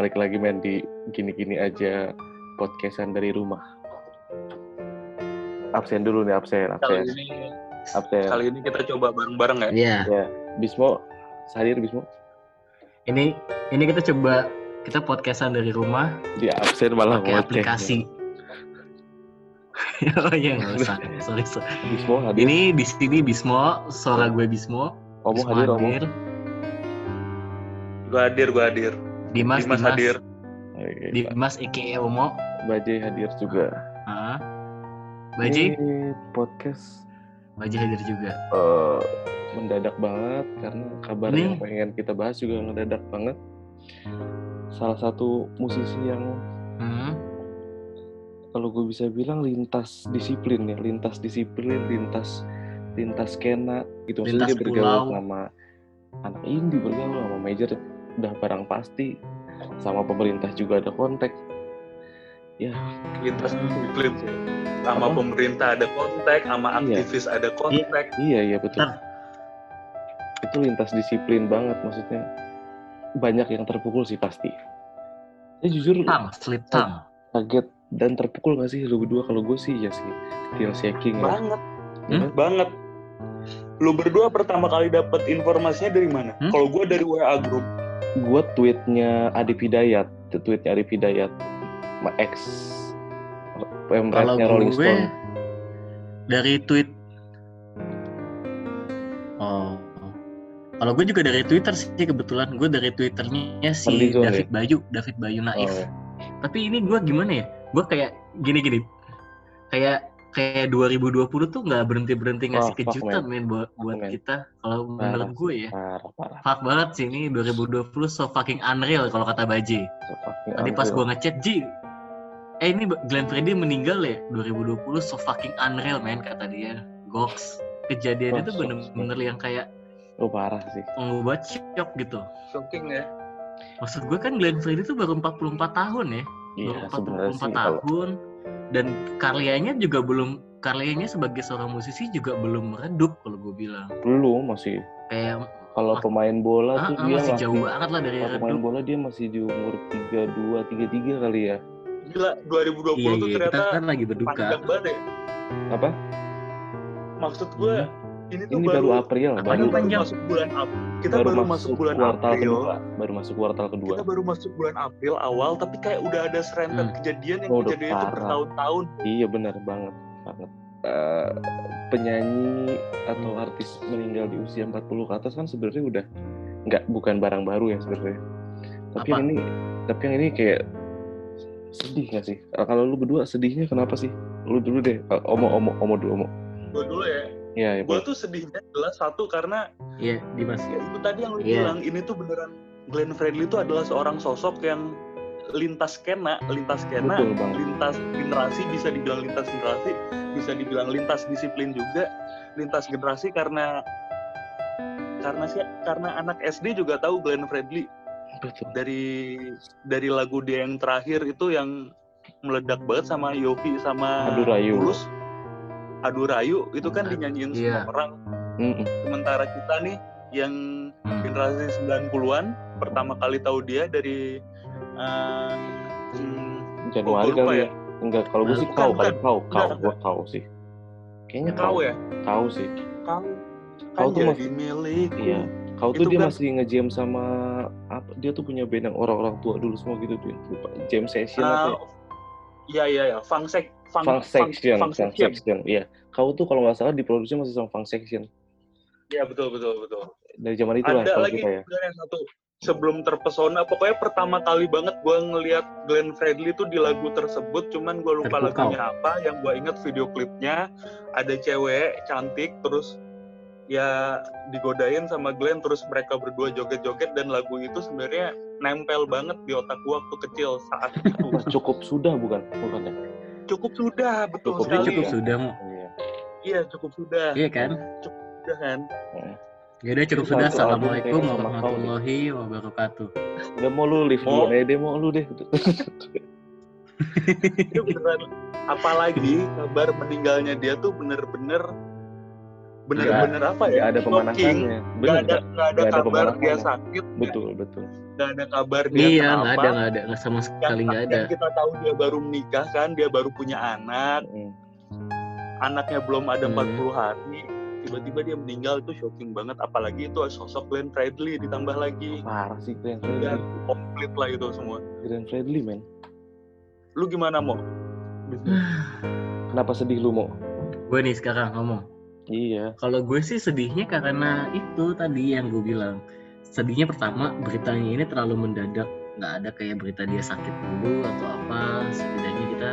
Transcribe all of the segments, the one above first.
balik lagi main di gini-gini aja podcastan dari rumah. Absen dulu nih, absen, Kali absen, ini absen. kali ini kita coba bareng-bareng ya. Iya, Ya, Bismo, hadir Bismo. ini ini kita coba kita podcastan dari rumah Dia absen malah pakai ngoceh. aplikasi. oh iya nggak usah, sorry, sorry. Bismo hadir. Ini di sini Bismo, suara gue Bismo. Omong Bismo hadir, omong. Gua hadir, gua hadir. Dimas, Dimas Dimas, hadir. Oke, Dimas aka Omo. Bajai hadir juga. Ah. Baji, Ini podcast Baji hadir juga. eh, mendadak banget karena kabar Ini- yang pengen kita bahas juga mendadak banget. Salah satu musisi yang Hmm. kalau gue bisa bilang lintas disiplin ya, lintas disiplin, lintas lintas skena gitu. Maksudnya Lintas dia bergaul pulau. sama anak indie, bergaul sama major udah barang pasti. Sama pemerintah juga ada kontak. Ya, Lintas disiplin sih. Sama Apa? pemerintah ada kontak, sama Iya. aktivis ada kontak. iya iya betul. Ntar. Itu lintas disiplin banget maksudnya. Banyak yang terpukul sih pasti. Saya jujur Tang, slip tang. kaget dan terpukul gak sih lu berdua kalau gue sih ya sih still shaking ya. Banget, Ya Hmm? banget. Lu berdua pertama kali dapat informasinya dari mana? Hmm? Kalau gua dari WA grup. Gue tweetnya Adi Hidayat tweetnya Adi Hidayat ma ex pemretnya Rolling gue Stone dari tweet Oh. Kalau gue juga dari Twitter sih kebetulan gue dari Twitternya si Fadlizon David Bayu, David Bayu Naif. Oh, ya. Tapi ini gue gimana ya? Gue kayak gini-gini. Kayak kayak 2020 tuh nggak berhenti berhenti ngasih fuck, kejutan men buat buat man. kita. Kalau menurut gue ya, parah parah fuck banget sih ini 2020 so fucking unreal kalau kata Baji. So Tadi pas gue ngechat Ji, eh ini Glenn Fredly meninggal ya 2020 so fucking unreal men kata dia. Goks. Kejadiannya Wah, tuh so- bener-bener yang kayak oh parah sih ngebuat shock gitu. Shocking ya. Maksud gue kan Glenn Fredly tuh baru 44 tahun ya. iya baru sebenarnya 44 sih kalau tahun dan karyanya juga belum karyanya sebagai seorang musisi juga belum meredup kalau gue bilang. Belum masih. Kayak kalau pemain bola ah, tuh ah, dia masih jauh banget lah dari kalau pemain redup. bola dia masih di umur 32 33 kali ya. Gila, 2020 iya tuh iya ternyata kita kan lagi berduka. panjang banget ya. apa? Maksud gue, ini tuh ini baru, April Apa baru baru, masuk bulan April. Kita baru, masuk bulan kuartal April. kedua baru masuk kuartal kedua Kita baru masuk bulan April awal, tapi kayak udah ada serentet Hmm. kejadian yang Oh, udah kejadian itu bertahun-tahun. Iya benar banget banget. Eh, penyanyi atau artis meninggal di usia 40 ke atas kan sebenarnya udah nggak bukan barang baru ya sebenarnya. Tapi Apa? yang ini tapi yang ini kayak sedih nggak sih? Kalau lu berdua sedihnya kenapa sih? Lu dulu deh. Eh, Omo omo omo dulu omo. Gue dulu ya, Iya ya. gue tuh sedihnya adalah satu karena iya Dimas ya itu tadi yang lu Iya. bilang, ini tuh beneran Glenn Fredly itu adalah seorang sosok yang lintas skena, lintas skena, Betul bang. lintas generasi bisa dibilang lintas generasi, bisa dibilang lintas disiplin juga, lintas generasi karena karena sih karena anak SD juga tahu Glenn Fredly Betul. dari dari lagu dia yang terakhir itu yang meledak banget sama Yofi sama Adu Rayu. Tulus. Adu Rayu itu kan Adu- dinyanyiin iya. semua orang Mm-mm. sementara kita nih yang generasi 90-an pertama kali tahu dia dari eh, hmm, Januari kali ya. ya. Enggak, kalau gue sih Bukan, kau kali kau kau gue kau sih. Kayaknya kau kau ya kau sih. kau Kau kan tuh masih- milikku Iya. Kau tuh dia kan- masih nge-jam sama apa? Dia tuh punya band yang orang-orang tua dulu semua gitu tuh. Lupa. Jam session Ah, apa? ya? iya iya iya funk sek funk, Funk section, funk funk section. section. Iya. Kau tuh kalau nggak salah diproduksi masih sama funk section. iya betul betul betul Dari zaman itu lah ada kalau lagi kita ya. sebenarnya satu sebelum terpesona pokoknya pertama kali banget gue ngelihat Glenn Fredly tuh di lagu tersebut cuman gue lupa Terpukau. lagunya apa yang gue inget video klipnya ada cewek cantik terus ya digodain sama Glenn terus mereka berdua joget-joget dan lagu itu sebenarnya nempel banget di otak gue waktu kecil saat itu cukup sudah bukan? Bukan ya? Cukup sudah betul Cukup sekali cukup Iya. sudah. Iya. iya cukup sudah iya kan sudah kan ya udah cukup sudah assalamualaikum warahmatullahi wabarakatuh Udah mau lu live Mau. dulu, eh deh mau lu deh. itu beneran apalagi kabar meninggalnya dia tuh bener-bener bener-bener apa nggak ya ada shocking. pemanasannya nggak bener ada nggak? nggak ada nggak ada kabar dia sakit betul betul. Nggak ada kabar dia Iya, kenapa? nggak ada, nggak ada, nggak sama sekali nggak ada. kita tahu dia baru menikah kan dia baru punya anak. Mm. anaknya belum ada Hmm. 40 hari tiba-tiba dia meninggal. Itu shocking banget. Apalagi itu sosok Glenn Fredly ditambah lagi. Parah sih Glenn ya Fredly. komplit lah itu semua. Glenn Fredly men. Lu gimana mau kenapa sedih lu mau Gue nih sekarang ngomong. Iya Kalau gue sih sedihnya karena itu tadi yang gue bilang. Sedihnya pertama beritanya ini terlalu mendadak. Nggak ada kayak berita dia sakit dulu atau apa. Setidaknya kita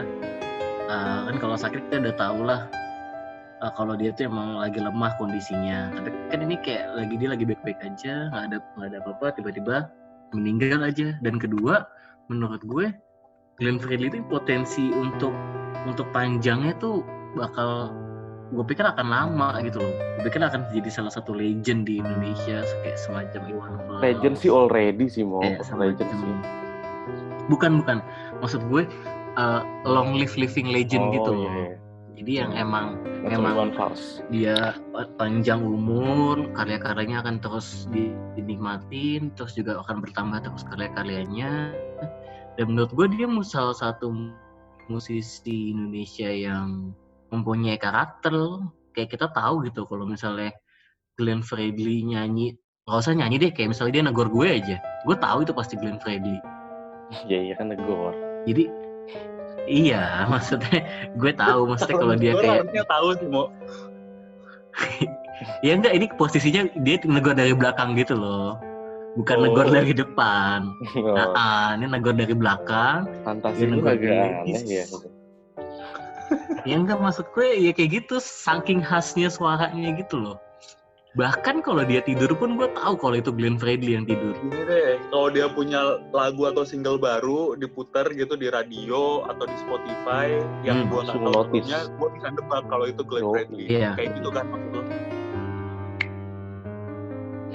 uh, kan kalau sakit kita udah tahu lah. uh, kalau dia tuh emang lagi lemah kondisinya. Tapi kan ini kayak lagi dia lagi baik-baik aja, nggak ada nggak ada apa-apa. Tiba-tiba meninggal aja. Dan kedua, menurut gue Glenn Fredly itu potensi untuk untuk panjangnya tuh bakal gue pikir akan lama gitu loh. Gue pikir akan jadi salah satu legend di Indonesia kayak semacam Iwan Fals. legend sih already sih mau Kayak legend semacam- sih Bukan bukan. Maksud gue uh, long live living legend Oh, gitu loh. iya, iya. Jadi yang emang Macam Emang- Iwan Fals dia panjang umur, karya-karyanya akan terus di- dinikmatin, terus juga akan bertambah terus karya-karyanya. Dan menurut gue dia salah satu musisi Indonesia yang mempunyai karakter. Kayak kita tahu gitu kalau misalnya Glenn Fredly nyanyi, nggak usah nyanyi deh, kayak misalnya dia negor gue aja. Gue tahu itu pasti Glenn Fredly. iya iya kan negor Jadi iya, maksudnya gue tahu maksudnya kalau dia kayak tahu sih mau Ya enggak, ini posisinya dia negor dari belakang gitu loh. Bukan Oh. negor dari depan. oh, Nah, ah, ini negor dari belakang. fantasi lu negor agak dari- aneh ya Ya enggak maksud gue ya kayak gitu saking khasnya suaranya gitu loh. Bahkan kalau dia tidur pun gue tahu kalau itu Glenn Fredly yang tidur. Gini deh, kalau dia punya lagu atau single baru diputar gitu di radio atau di Spotify yang Hmm, gua nggak langsung tahu sebelumnya, gua bisa nebak kalau itu Glenn Yo, Fredly. iya. Kayak gitu kan maksud lu?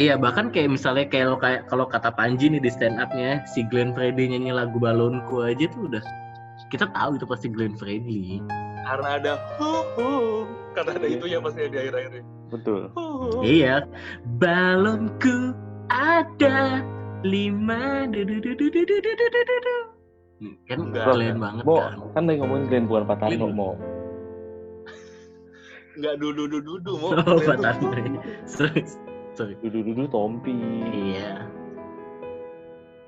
Iya bahkan kayak misalnya kayak lo kayak kalau kata Panji nih di stand up-nya si Glenn Fredly nyanyi lagu balonku aja tuh udah kita tahu itu pasti Glenn Fredly. Karena ada hu hu, karena ada Iya. itu ya pasti di akhir-akhirnya. betul Hu, hu. Iya, balonku ada lima. du- du- du- du- du- du- du- du- du- du- du. Kan Enggak. keren banget mau kan. kan lagi ngomongin Glenn bukan Pak Tarno Glenn. mau Nggak dudu dudu dudu mau. Oh, Glenn Tanre. Sorry. Sorry. dudu dudu Tompi Iya.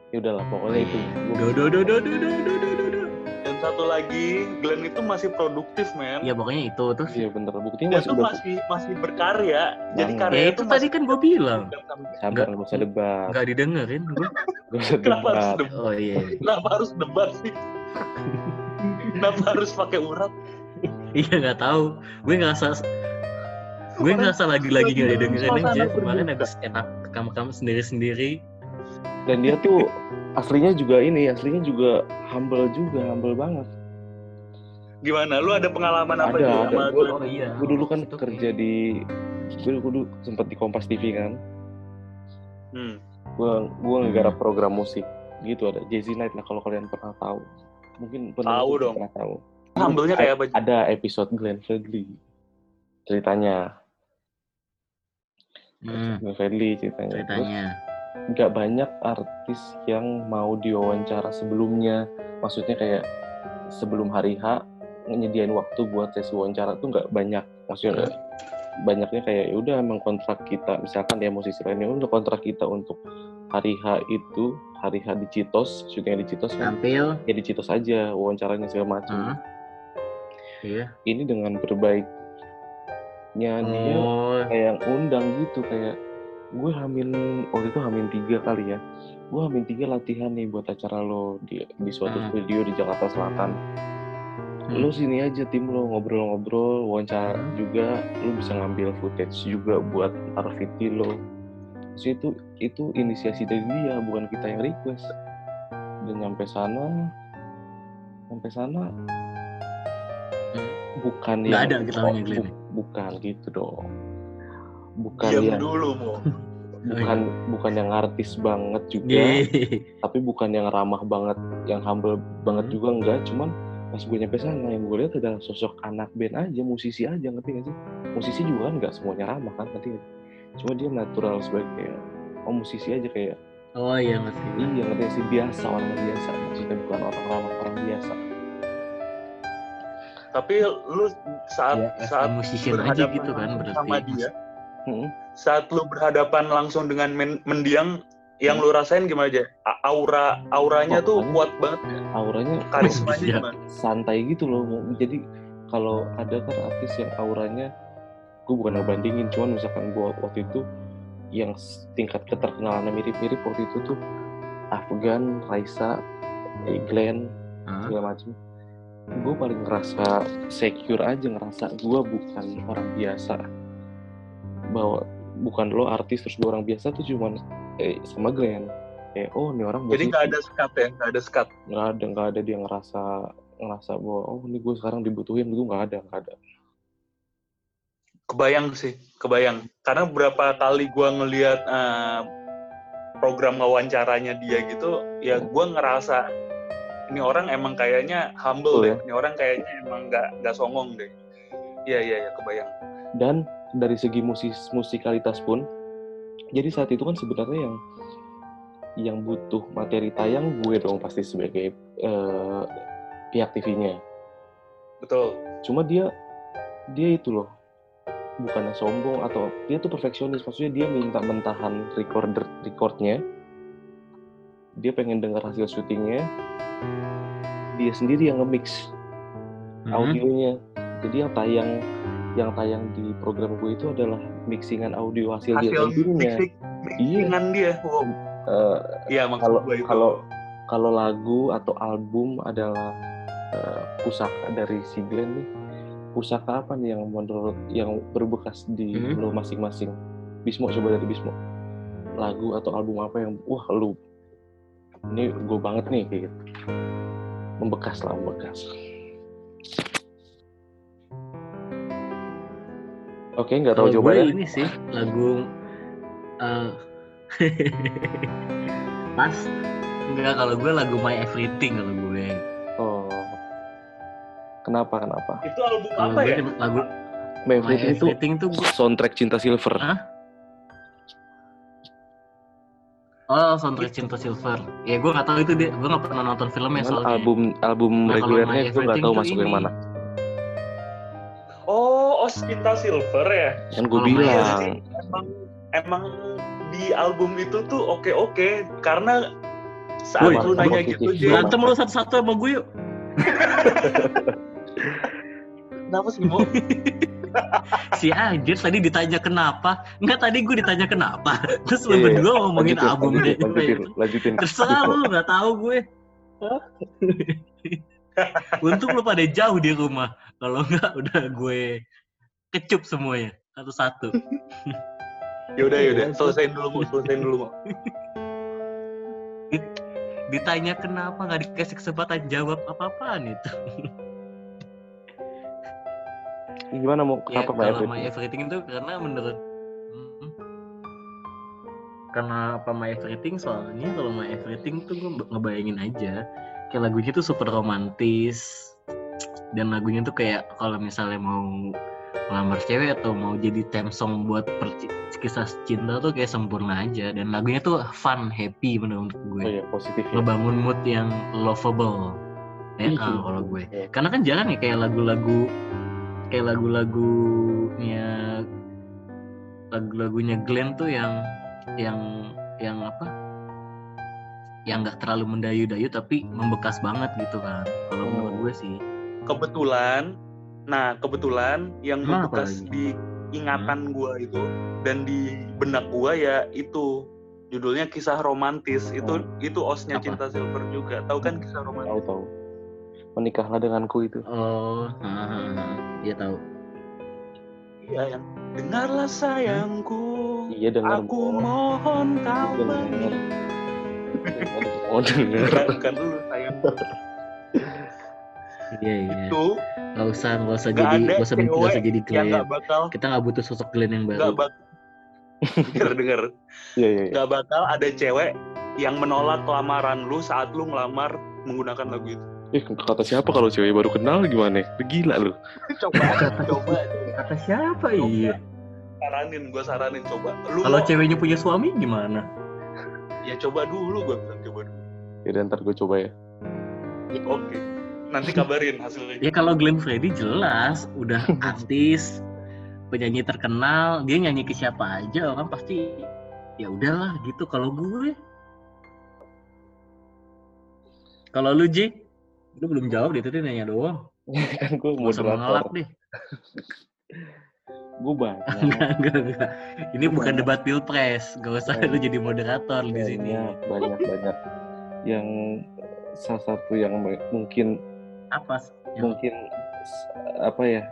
ya udahlah pokoknya itu Gua- Do do do do do do do do do. do. Dan satu lagi, Glenn itu masih produktif, men. Ya pokoknya itu terus. iya bener buktinya Dia masih udah masih masih berkarya. Jadi Banget. karya Ya itu tadi kan gue bilang. sabar Nggak. usah debat Nggak didengerin gue. Kenapa harus debat? Oh iya. Kenapa harus debat sih? Kenapa harus pakai urat? Iya nggak tahu. Gue ngerasa gue ngerasa lagi-lagi nggak didengerin aja. Kemarin habis enak kamu-kamu sendiri-sendiri. Dan dia tuh aslinya juga ini aslinya juga humble juga humble banget Gimana? Lu ada pengalaman apa Ada, ada. Glenn? Oh iya. gue dulu kan Itu kerja di gue dulu sempat di Kompas TV kan Hmm. gue gue ngegarap Hmm. program musik gitu ada Jazzy Night lah kalau kalian pernah tahu mungkin pernah Tahu dong. pernah tahu Humble-nya kayak apa? ada episode Glenn Fredly ceritanya Hmm, Glenn Fredly ceritanya Terus ceritanya. Nggak banyak artis yang mau diwawancara sebelumnya maksudnya kayak sebelum hari H nyediain waktu buat sesi wawancara tuh nggak banyak maksudnya nggak- banyaknya kayak ya udah emang kontrak kita misalkan ya musisi lainnya udah kontrak kita untuk hari H itu hari H di Citos syutingnya di Citos kan Tampil. ya di Citos aja wawancaranya segala macam Hah? Iya. ini dengan berbaiknya dia Oh, kayak undang gitu kayak gue hamil waktu itu hamil tiga kali ya gue hamil tiga latihan nih buat acara lo di di suatu Hmm. studio di Jakarta Selatan Hmm. lo sini aja tim lo ngobrol-ngobrol wawancara Hmm. juga lo bisa ngambil footage juga buat RVT lo Terus itu itu inisiasi dari dia bukan kita yang request dan nyampe sana sampai sana Hmm. bukan Nggak yang ada gitu namanya bu- Glenn. bukan gitu dong bukan Diam yang dulu, Mo. Bukan bukan yang artis banget juga Iya. tapi bukan yang ramah banget yang humble banget Hmm. juga enggak. Cuman pas gue nyampe sana yang gue lihat adalah sosok anak band aja musisi aja ngerti gak sih? Musisi juga kan nggak semuanya ramah kan ngerti gak cuma dia natural sebagai oh musisi aja kayak oh iya ngerti iya ngerti sih? Biasa orang biasa. Maksudnya bukan orang ramah orang biasa. Tapi lu saat ya saat musician aja gitu kan berarti. sama dia, Hmm. Saat lu berhadapan langsung dengan men- mendiang yang lu rasain gimana aja? A- Aura auranya Oh, tuh auranya- kuat banget ya. auranya Karismanya gimana? santai gitu loh jadi kalau ada kan artis yang auranya gue bukan ngebandingin cuman misalkan gue waktu itu yang tingkat keterkenalannya mirip-mirip waktu itu tuh Afgan, Raisa, eh, Glenn Hah? segala macam gue paling ngerasa secure aja ngerasa gue bukan orang biasa bahwa bukan lo artis terus gue orang biasa tuh cuman eh, sama Glenn kayak oh ini orang Jadi nggak ada skat ya, nggak ada skat. nggak ada nggak ada dia ngerasa ngerasa bahwa oh ini gue sekarang dibutuhin itu nggak ada nggak ada Kebayang sih, kebayang. Karena beberapa kali gua ngelihat eh, program wawancaranya dia gitu, ya gua ngerasa ini orang emang kayaknya humble Betul deh. Ini orang kayaknya emang nggak nggak songong deh. Iya iya iya kebayang. dan dari segi musis musikalitas pun jadi saat itu kan sebenarnya yang yang butuh materi tayang gue dong pasti sebagai eh, pihak TV-nya Betul. cuma dia dia itu loh bukannya sombong atau dia tuh perfeksionis. Maksudnya dia minta mentahan recorder recordnya. Dia pengen dengar hasil syutingnya. Dia sendiri yang nge-mix Mhm. audionya. Jadi yang tayang yang tayang di program gue itu adalah mixingan audio hasil, dia Hasil sendirinya mixing, mixingan dia. Wow. Iya maksud kalau kalau kalau lagu atau album adalah eh, pusaka dari si Glenn nih. Pusaka apa nih yang menurut yang berbekas di Hmm. lo masing-masing? Bismo coba dari Bismo. Lagu atau album apa yang wah lu ini gue banget nih kayak gitu. Membekas lah membekas oke nggak tahu coba ya ini sih lagu eh, pas enggak kalau gue lagu My Everything kalau gue oh kenapa kenapa itu album kalau apa gue ya? lagu My My Everything itu Everything tuh gue soundtrack cinta silver Hah? Oh, soundtrack Cinta Silver. Ya, gue nggak tahu itu dia. Gue nggak pernah nonton filmnya Cuman soalnya. album album Nah, regulernya My gue nggak Everything tahu masuk yang mana Oh Cinta Silver ya. kan gue bilang. Emang emang di album itu tuh oke oke karena saat Woi, lu nanya gitu dia Berantem lu satu-satu sama gue yuk. kenapa sih Mo? Si Anjir tadi ditanya kenapa. Enggak, tadi gue ditanya kenapa. Terus lu Iya, iya. berdua ngomongin Lanjutin, album lanjutin, deh. lanjutin lanjutin Terserah lu, nggak tahu gue. Untung lu pada jauh di rumah. Kalau enggak udah gue kecup semuanya satu-satu. Yaudah yaudah selesaiin dulu Mo, selesaiin dulu Mo. Ditanya kenapa nggak dikasih kesempatan jawab apa-apaan itu. gimana mau ya kenapa My kalau My Everything Everything itu karena menurut Hmm. karena apa My Everything soalnya kalau My Everything tuh gue ngebayangin aja kayak lagunya tuh super romantis dan lagunya tuh kayak kalau misalnya mau ngelamar cewek atau mau jadi theme song buat perci- kisah cinta tuh kayak sempurna aja. Dan lagunya tuh fun happy menurut gue. Oh iya positif ya. Ngebangun mood yang lovable. Ya iya. kalau gue. Iya. karena kan jarang ya kayak lagu-lagu kayak lagu-lagunya lagu-lagunya Glenn tuh yang yang yang apa? Yang nggak terlalu mendayu-dayu tapi membekas banget gitu kan. Kalau Hmm. menurut gue sih. Kebetulan, nah kebetulan yang membekas lagi? di ingatan gua itu dan di benak gua ya itu. Judulnya kisah romantis. Itu itu osnya Apa? cinta silver juga. Tahu kan kisah tahu romantis? tahu. Menikahlah denganku itu. Oh iya tahu. Iya yang dengarlah sayangku. Iya dengar. Aku Mo. mohon kau Dengar. beri. Oh denger bukan, bukan dulu sayang iya iya itu nggak usah nggak usah Nggak jadi nggak usah nggak cewek usah jadi Glenn bakal kita nggak butuh sosok Glenn yang nggak baru bakal denger denger iya iya iya. nggak bakal ada cewek yang menolak lamaran lu saat lu ngelamar menggunakan lagu itu. Eh, kata siapa kalau cewek baru kenal gimana? Gila lu. coba, coba. Kata siapa iya? Saranin, gue saranin coba. Lu Kalau mau- ceweknya punya suami gimana? ya coba dulu, gue bilang coba dulu. Ya ntar gue coba ya. Oke. Nanti kabarin hasilnya. Ya kalau Glenn Fredly jelas udah artis, penyanyi terkenal, dia nyanyi ke siapa aja orang pasti ya udahlah gitu. Kalau gue, kalau lu J, lu belum jawab deh tadi nanya doang. kan gue mengelak moderator. deh. Gue banyak. Enggak, enggak, enggak. Ini bukan debat pilpres. Gak usah lu jadi moderator di sini. banyak, banyak, banyak. Yang salah satu yang mungkin Apa? Yang- mungkin apa ya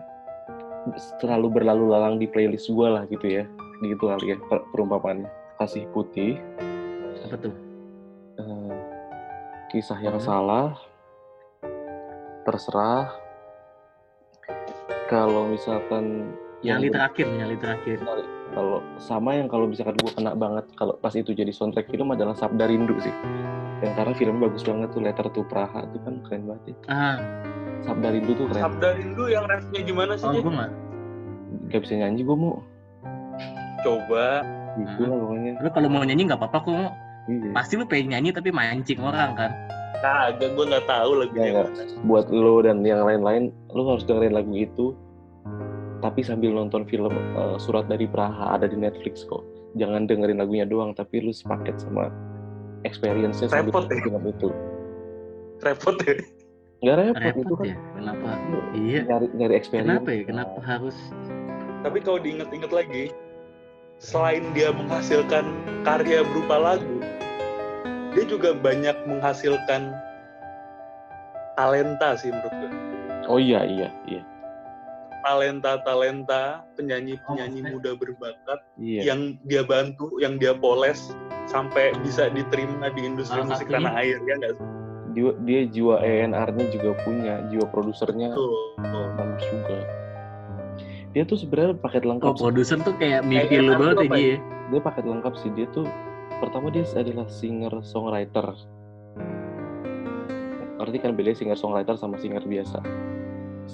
terlalu berlalu lalang di playlist gue lah gitu ya gitu kali ya per- perumpamaannya kasih putih Apa tuh? eh, kisah yang Hmm. salah terserah kalau misalkan Nyali ber- terakhir, nyali terakhir. Kalau sama yang kalau misalkan gue kena banget kalau pas itu jadi soundtrack film adalah Sabda Rindu sih yang karena filmnya bagus banget tuh Letter to Praha itu kan keren banget ya. Ah, Sabda Rindu tuh keren Sabda Rindu yang refnya gimana sih? oh gue nggak. gak bisa nyanyi gue mau Coba. gitu lah pokoknya Lu kalau mau nyanyi nggak apa-apa kok. iya. Pasti lu pengen nyanyi tapi mancing orang kan. Kagak, gue nggak tahu lagunya. Buat lo dan yang lain-lain lo harus dengerin lagu itu tapi sambil nonton film eh, Surat dari Praha ada di Netflix kok jangan dengerin lagunya doang tapi lu sepaket sama experience-nya sambil Repot ya? film itu Repot ya. nggak repot, itu Repot kan ya. Kenapa? lu Iya. nyari nyari experience Kenapa ya? Kenapa harus? Tapi kalau diinget-inget lagi, selain dia menghasilkan karya berupa lagu, dia juga banyak menghasilkan talenta sih menurut gue. oh iya iya iya Talenta-talenta penyanyi-penyanyi Oh, muda berbakat iya. yang dia bantu, yang dia poles sampai bisa diterima di industri Salah musik tanah air ya nggak sih? dia, dia jiwa ENR-nya juga punya jiwa produsernya. Tuh. bagus juga. Dia tuh sebenarnya paket lengkap Oh produser tuh kayak mimpi lu banget ya dia. dia paket lengkap sih. Dia tuh pertama dia adalah singer songwriter arti kan beda singer songwriter sama singer biasa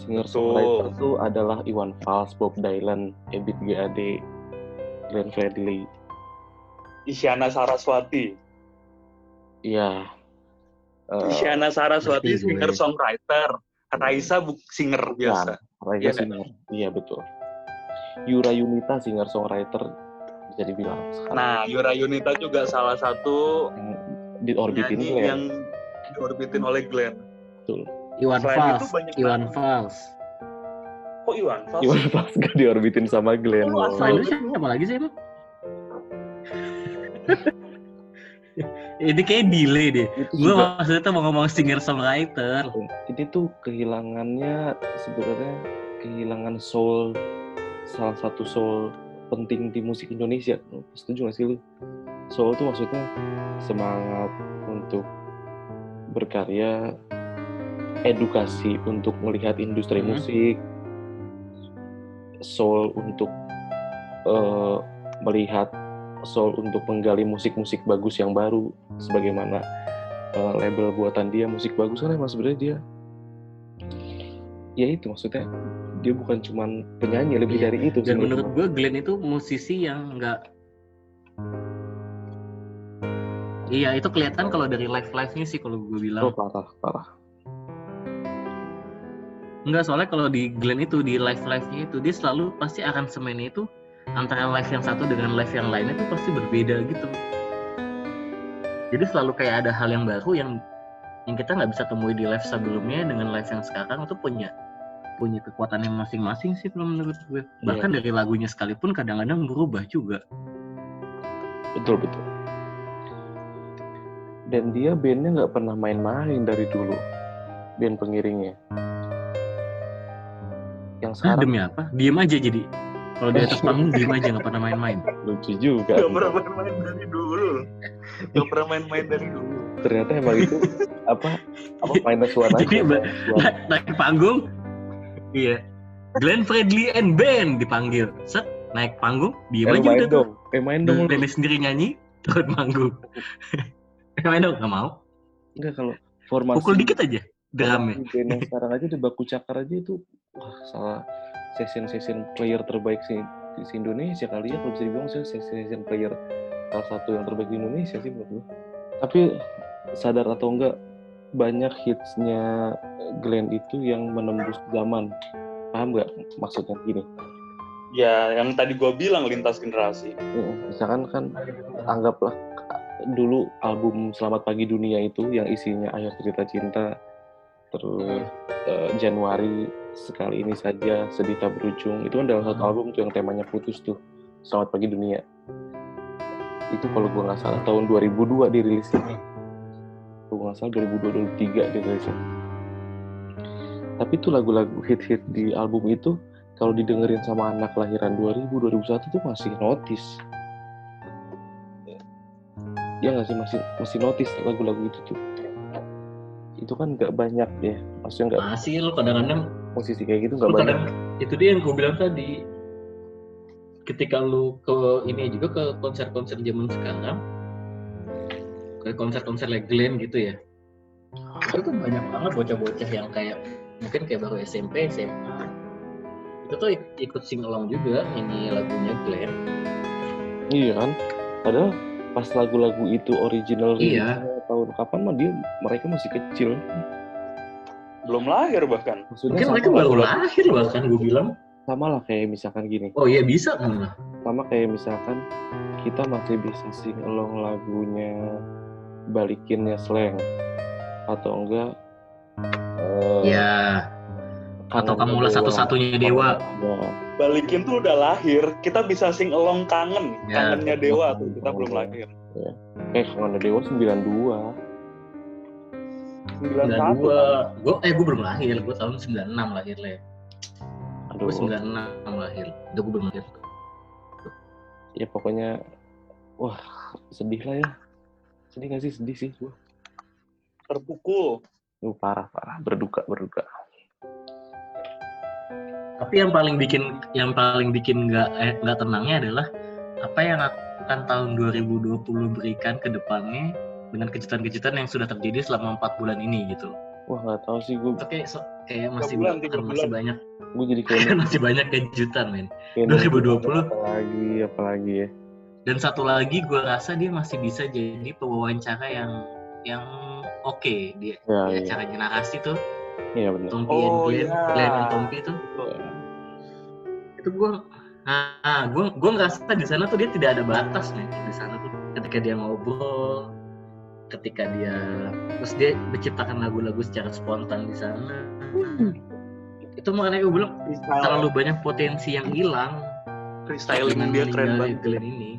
singer songwriter tuh adalah Iwan Fals, Bob Dylan, Ebit GAD, Glenn Fredly Isyana Saraswati. iya Eh, Isyana Saraswati ngerti gue. singer songwriter. Raisa bu- singer biasa. Raisa Iya nggak? singer iya betul Yura Yunita singer songwriter bisa dibilang sekarang Nah, Yura Yunita juga salah satu yang diorbitin Glenn. yang diorbitin oleh Glenn. betul Iwan Selain itu Fals. banyak Iwan banget. Fals. Kok Iwan Fals? Iwan Fals gak diorbitin sama Glenn Oh, Selain itu siapa lagi sih emang? Ini kayak delay deh. itu Gue maksudnya tuh mau ngomong singer songwriter. ini tuh kehilangannya sebenarnya kehilangan soul salah satu soul penting di musik Indonesia setuju gak sih lu soul tuh maksudnya semangat untuk berkarya edukasi untuk melihat industri Hmm. musik soul untuk eh, melihat soul untuk menggali musik-musik bagus yang baru sebagaimana eh, label buatan dia musik bagus kan emang sebenarnya dia ya itu maksudnya dia bukan cuman penyanyi lebih Iya. dari itu Dan sebenarnya. menurut gue Glenn itu musisi yang nggak Iya itu kelihatan kalau dari live live nya sih kalau gue oh bilang parah parah Enggak soalnya kalau di Glenn itu di live live nya itu dia selalu pasti aransemennya itu antara live yang satu dengan live yang lainnya itu pasti berbeda gitu. Jadi selalu kayak ada hal yang baru yang yang kita nggak bisa temui di live sebelumnya dengan live yang sekarang itu punya punya kekuatannya masing-masing sih kalau menurut gue. Bahkan dari lagunya sekalipun kadang-kadang berubah juga. betul betul dan dia bandnya nggak pernah main-main dari dulu band pengiringnya yang Ah, sekarang demi apa? Diem aja jadi. Kalau di atas panggung diem aja nggak pernah main-main. lucu juga Gak pernah main-main dari dulu. Gak pernah main-main dari dulu. ternyata emang itu apa apa minus one aja Jadi, naik, panggung iya Glenn Fredly and Band dipanggil set naik panggung diem eh, aja main udah tuh dong eh main dong. Glenn sendiri nyanyi turun panggung Eh, main dong nggak mau enggak kalau formasi Pukul dikit aja formasi band yang sekarang aja di baku cakar aja itu wah salah session session player terbaik sih di Indonesia kali ya kalau bisa dibilang sih session session player salah satu yang terbaik di Indonesia sih menurut gue tapi sadar atau enggak banyak hitsnya Glenn itu yang menembus zaman. Paham nggak maksudnya gini? Ya, yang tadi gua bilang lintas generasi. Ya, misalkan kan anggaplah dulu album Selamat Pagi Dunia itu yang isinya akhir cerita cinta terus eh, Januari sekali ini saja sedih tak berujung. Itu kan dalam satu Hmm. album tuh yang temanya putus tuh Selamat Pagi Dunia. Itu kalau gua nggak salah tahun 2002 dirilisnya kalau gua nggak salah 2002 2003 dirilisnya tapi tuh lagu-lagu hit-hit di album itu kalau didengerin sama anak lahiran 2000 2001 tuh masih notice. Ya nggak sih? Masih masih notice lagu-lagu itu tuh itu kan nggak banyak ya. Maksudnya nggak Masih lu kadang-kadang posisi kayak gitu nggak banyak. kadang itu dia yang gue bilang tadi. Ketika lu ke ini juga ke konser-konser zaman sekarang ke konser-konser like Glenn gitu ya. Itu tuh banyak banget bocah-bocah yang kayak mungkin kayak baru SMP SMA itu tuh ik- ikut sing along juga nyanyi lagunya Glenn. Iya kan? Padahal pas lagu-lagu itu original Iya. Kapan mah dia mereka masih kecil Belum lahir bahkan. maksudnya mungkin sama mereka baru lah, lahir bahkan gue bilang sama lah kayak misalkan gini oh iya bisa malah sama kayak misalkan kita masih bisa sing along lagunya balikinnya slang atau enggak eh, ya atau kamulah Dewa. satu-satunya dewa Ya, Balikin tuh udah lahir, kita bisa sing along kangen, Ya. kangennya dewa tuh kita belum lahir. Eh kangennya Dewa 92 91 gue gue eh gue belum lahir. Gue tahun 96 lahir lah ya aduh gue 96 lahir. Udah gue belum lahir. Ya pokoknya wah sedih lah ya. Sedih gak sih? Sedih sih. Gua. Terpukul. Duh, parah parah. Berduka berduka. Tapi yang paling bikin yang paling bikin nggak eh, nggak tenangnya adalah apa yang akan tahun 2020 berikan ke depannya dengan kejutan-kejutan yang sudah terjadi selama empat bulan ini gitu. Wah nggak tahu sih gue kayak so- kayak masih bulan, tiga masih bulan. banyak. Gue jadi kayak masih banyak kejutan men. Kayak 2020. apalagi apalagi ya. Dan satu lagi gue rasa dia masih bisa jadi pewawancara yang yang oke. Dia ya ya, iya caranya narasi tuh. Iya benar Tompi Oh, and Glenn, iya. Glenn and Tompi tuh. Itu gue nah gue gue ngerasa di sana tuh dia tidak ada batas nih. Di sana tuh ketika dia ngobrol ketika dia terus dia menciptakan lagu-lagu secara spontan di sana. Itu makanya gue bilang Freestyle, terlalu banyak potensi yang hilang. Freestyling dia keren banget. Glenn ini.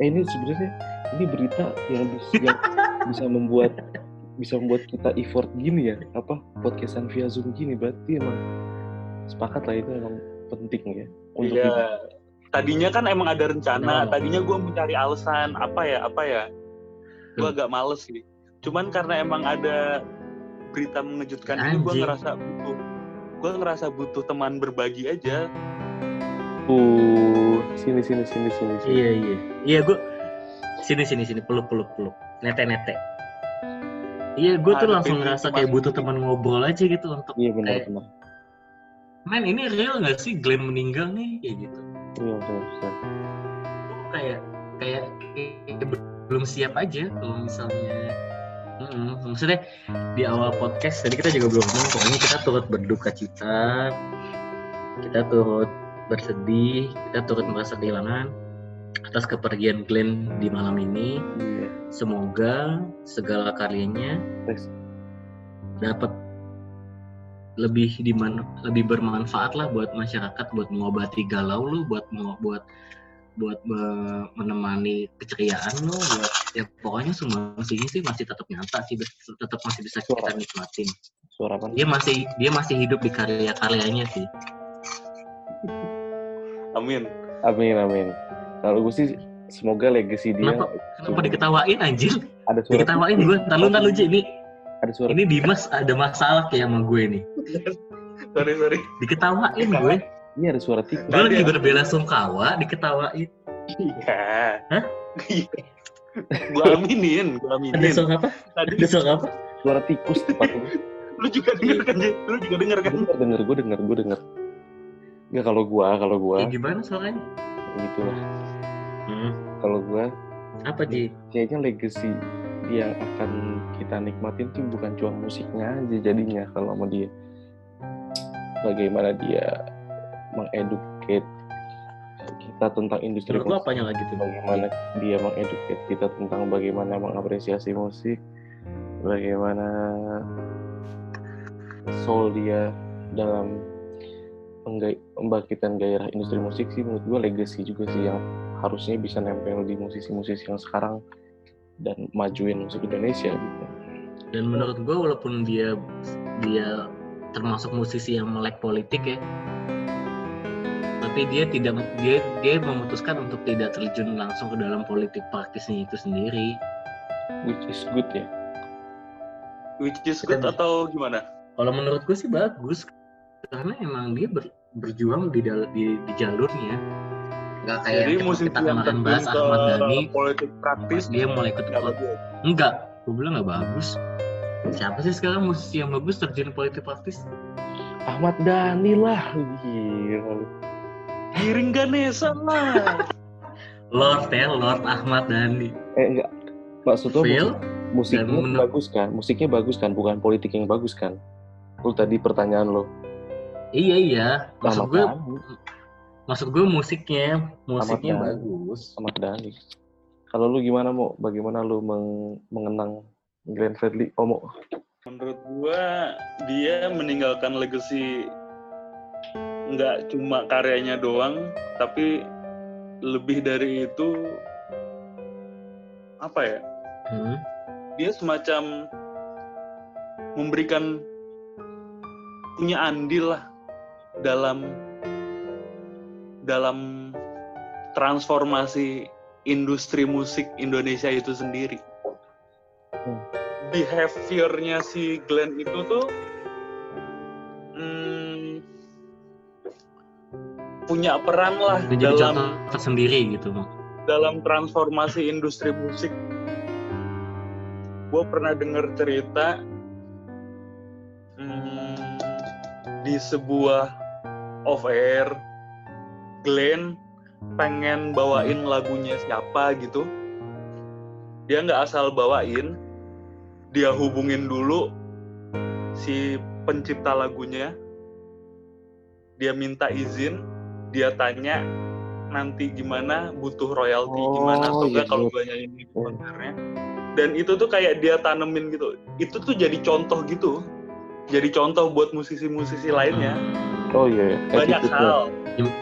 Eh ini sebenarnya ini berita yang bisa, yang bisa membuat bisa membuat kita effort gini ya. Apa? Podcastan via zoom gini berarti emang sepakat lah itu emang penting ya untuk Iya. Tadinya kan emang ada rencana, tadinya gue mau cari alasan apa ya, apa ya. Gue Hmm. agak males sih. Cuman karena emang ada berita mengejutkan ini, gue Anjing. ngerasa butuh, gue ngerasa butuh teman berbagi aja. Uh, sini sini sini sini sini. iya iya iya gue sini sini sini peluk peluk peluk nete nete iya gue tuh langsung ngerasa kayak butuh teman ngobrol aja gitu untuk Iya benar kayak, benar. Men ini real nggak sih Glenn meninggal nih kayak gitu Iya. Gua kayak kayak, kayak belum siap aja kalau misalnya Mm-mm. maksudnya di awal podcast tadi kita juga belum ngomong pokoknya kita turut berduka cita kita turut bersedih kita turut merasa kehilangan atas kepergian Glenn di malam ini Iya. semoga segala karyanya dapat lebih diman lebih bermanfaat lah buat masyarakat buat mengobati galau lu buat mau buat buat me- menemani keceriaan lo buat ya pokoknya semua sih sih masih tetap nyata sih tetap masih bisa kita nikmatin. Suara apa? dia masih dia masih hidup di karya-karyanya sih. Amin. Amin amin. Kalau gue sih semoga legacy dia kenapa kenapa diketawain anjir ada suara. Diketawain gue ntar lu ntar lu ini ada suara ini Dimas ada masalah kayak sama gue nih Sorry sorry. diketawain gue ini ada suara tikus. gue lagi Ada. berbela sungkawa diketawain Iya. Hah? gue aminin, gue ada aminin. suara apa Tadi ada suara apa suara tikus tepat Lu juga denger kan? Lu juga denger kan? denger denger gue denger gue denger Nggak kalau gua kalau gua Ya, gimana suaranya? gitu lah Hmm. kalau gua Apa Ji? kayaknya legacy yang akan kita nikmatin tuh bukan cuma musiknya aja jadinya kalau sama dia. Bagaimana dia mengeducate kita tentang industri Menurut musik. apanya lagi tuh? bagaimana dia mengeducate kita tentang bagaimana mengapresiasi musik. Bagaimana soul dia dalam membangkitkan gairah industri musik sih. Menurut gue legacy juga sih yang harusnya bisa nempel di musisi-musisi yang sekarang dan majuin musik Indonesia gitu. Dan menurut gue walaupun dia dia termasuk musisi yang melek politik ya, tapi dia tidak dia dia memutuskan untuk tidak terjun langsung ke dalam politik praktisnya itu sendiri. Which is good ya. Which is good atau gimana? Kalau menurut gue sih bagus karena emang dia ber- berjuang di, dal- di di jalurnya. Gak kayak Jadi yang musisi kita kemarin bahas ke Ahmad Dhani, politik praktis dia mulai nggak bagus. enggak, gue bilang nggak bagus. Siapa sih sekarang musisi yang bagus terjun politik praktis? Ahmad Dhani lah gila. Giring Ganesha lah. Lord ya, Lord Ahmad Dhani. Eh enggak maksudnya Phil, musik, musiknya dan menur- bagus kan musiknya bagus kan bukan politik yang bagus kan lu tadi pertanyaan lo Iya iya, maksud Ahmad gue Dhani maksud gue musiknya musiknya bagus. Ahmad Dhani kalau lu gimana mau bagaimana lu meng- mengenang Glenn Fredly oh mau Menurut gua dia meninggalkan legacy nggak cuma karyanya doang, tapi lebih dari itu apa ya? Hmm. Dia semacam memberikan punya andil lah dalam dalam transformasi industri musik Indonesia itu sendiri. Hmm. Behaviornya si Glenn itu tuh hmm, punya peran lah jadi dalam tersendiri gitu dalam transformasi industri musik. Gue pernah dengar cerita hmm, di sebuah off air, Glenn pengen bawain lagunya siapa gitu. Dia nggak asal bawain, dia hubungin dulu si pencipta lagunya. Dia minta izin, dia tanya nanti gimana butuh royalti Oh, gimana atau enggak iya, kalau iya. gue nyanyiin di konsernya dan itu tuh kayak dia tanemin gitu itu tuh jadi contoh gitu jadi contoh buat musisi-musisi lainnya oh iya, iya. banyak hal.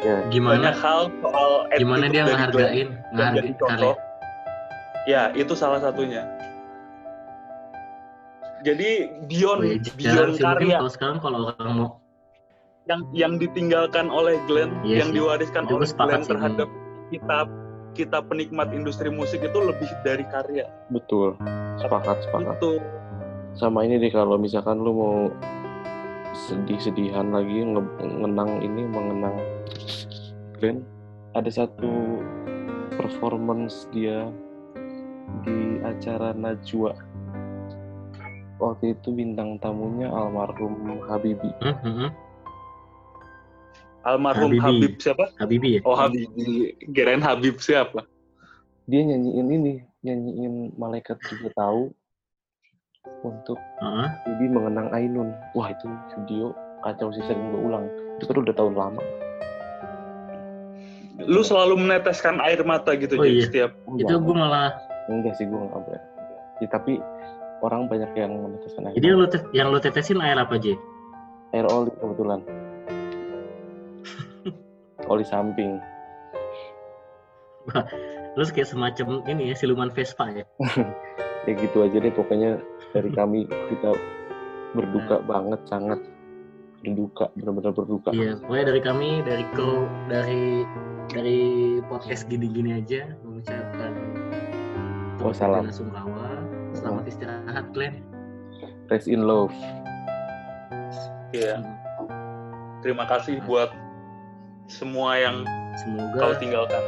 Ya Gimana? Banyak hal soal gimana dia Glenn ngehargain ya itu salah satunya. Jadi beyond Oh, iya, beyond sih karya. kalau sekarang kalau orang mau yang yang ditinggalkan oleh Glenn Iya yang diwariskan oleh Glenn terhadap kita kita penikmat industri musik itu lebih dari karya. Betul. Sepakat sepakat. Itu. Sama ini deh kalau misalkan lu mau sedih-sedihan lagi nge- ngenang ini mengenang Glenn. Ada satu performance dia di acara Najwa. Waktu itu bintang tamunya almarhum Habibi. Hmm, hmm, hmm. almarhum Habibie. Habib siapa? Habibie ya? oh Habibie kirain Habib siapa? Dia nyanyiin ini nyanyiin malaikat juga tahu untuk Heeh. jadi mengenang Ainun wah itu video kacau sih sering gue ulang itu kan udah tahun lama lu selalu meneteskan air mata gitu Oh, Jin, iya. setiap Itu gue malah enggak sih gue nggak apa ya, tapi orang banyak yang meneteskan air jadi yang lu yang lu tetesin air apa J? air oli kebetulan oli samping Lu kayak semacam ini ya siluman Vespa ya? ya gitu aja deh pokoknya dari kami kita berduka banget sangat berduka benar-benar berduka Iya, pokoknya dari kami, dari kru, dari dari podcast gini-gini aja mengucapkan Oh, salam. sungkawa, selamat istirahat Glenn. rest in love Iya. terima kasih buat semua yang kau Semoga tinggalkan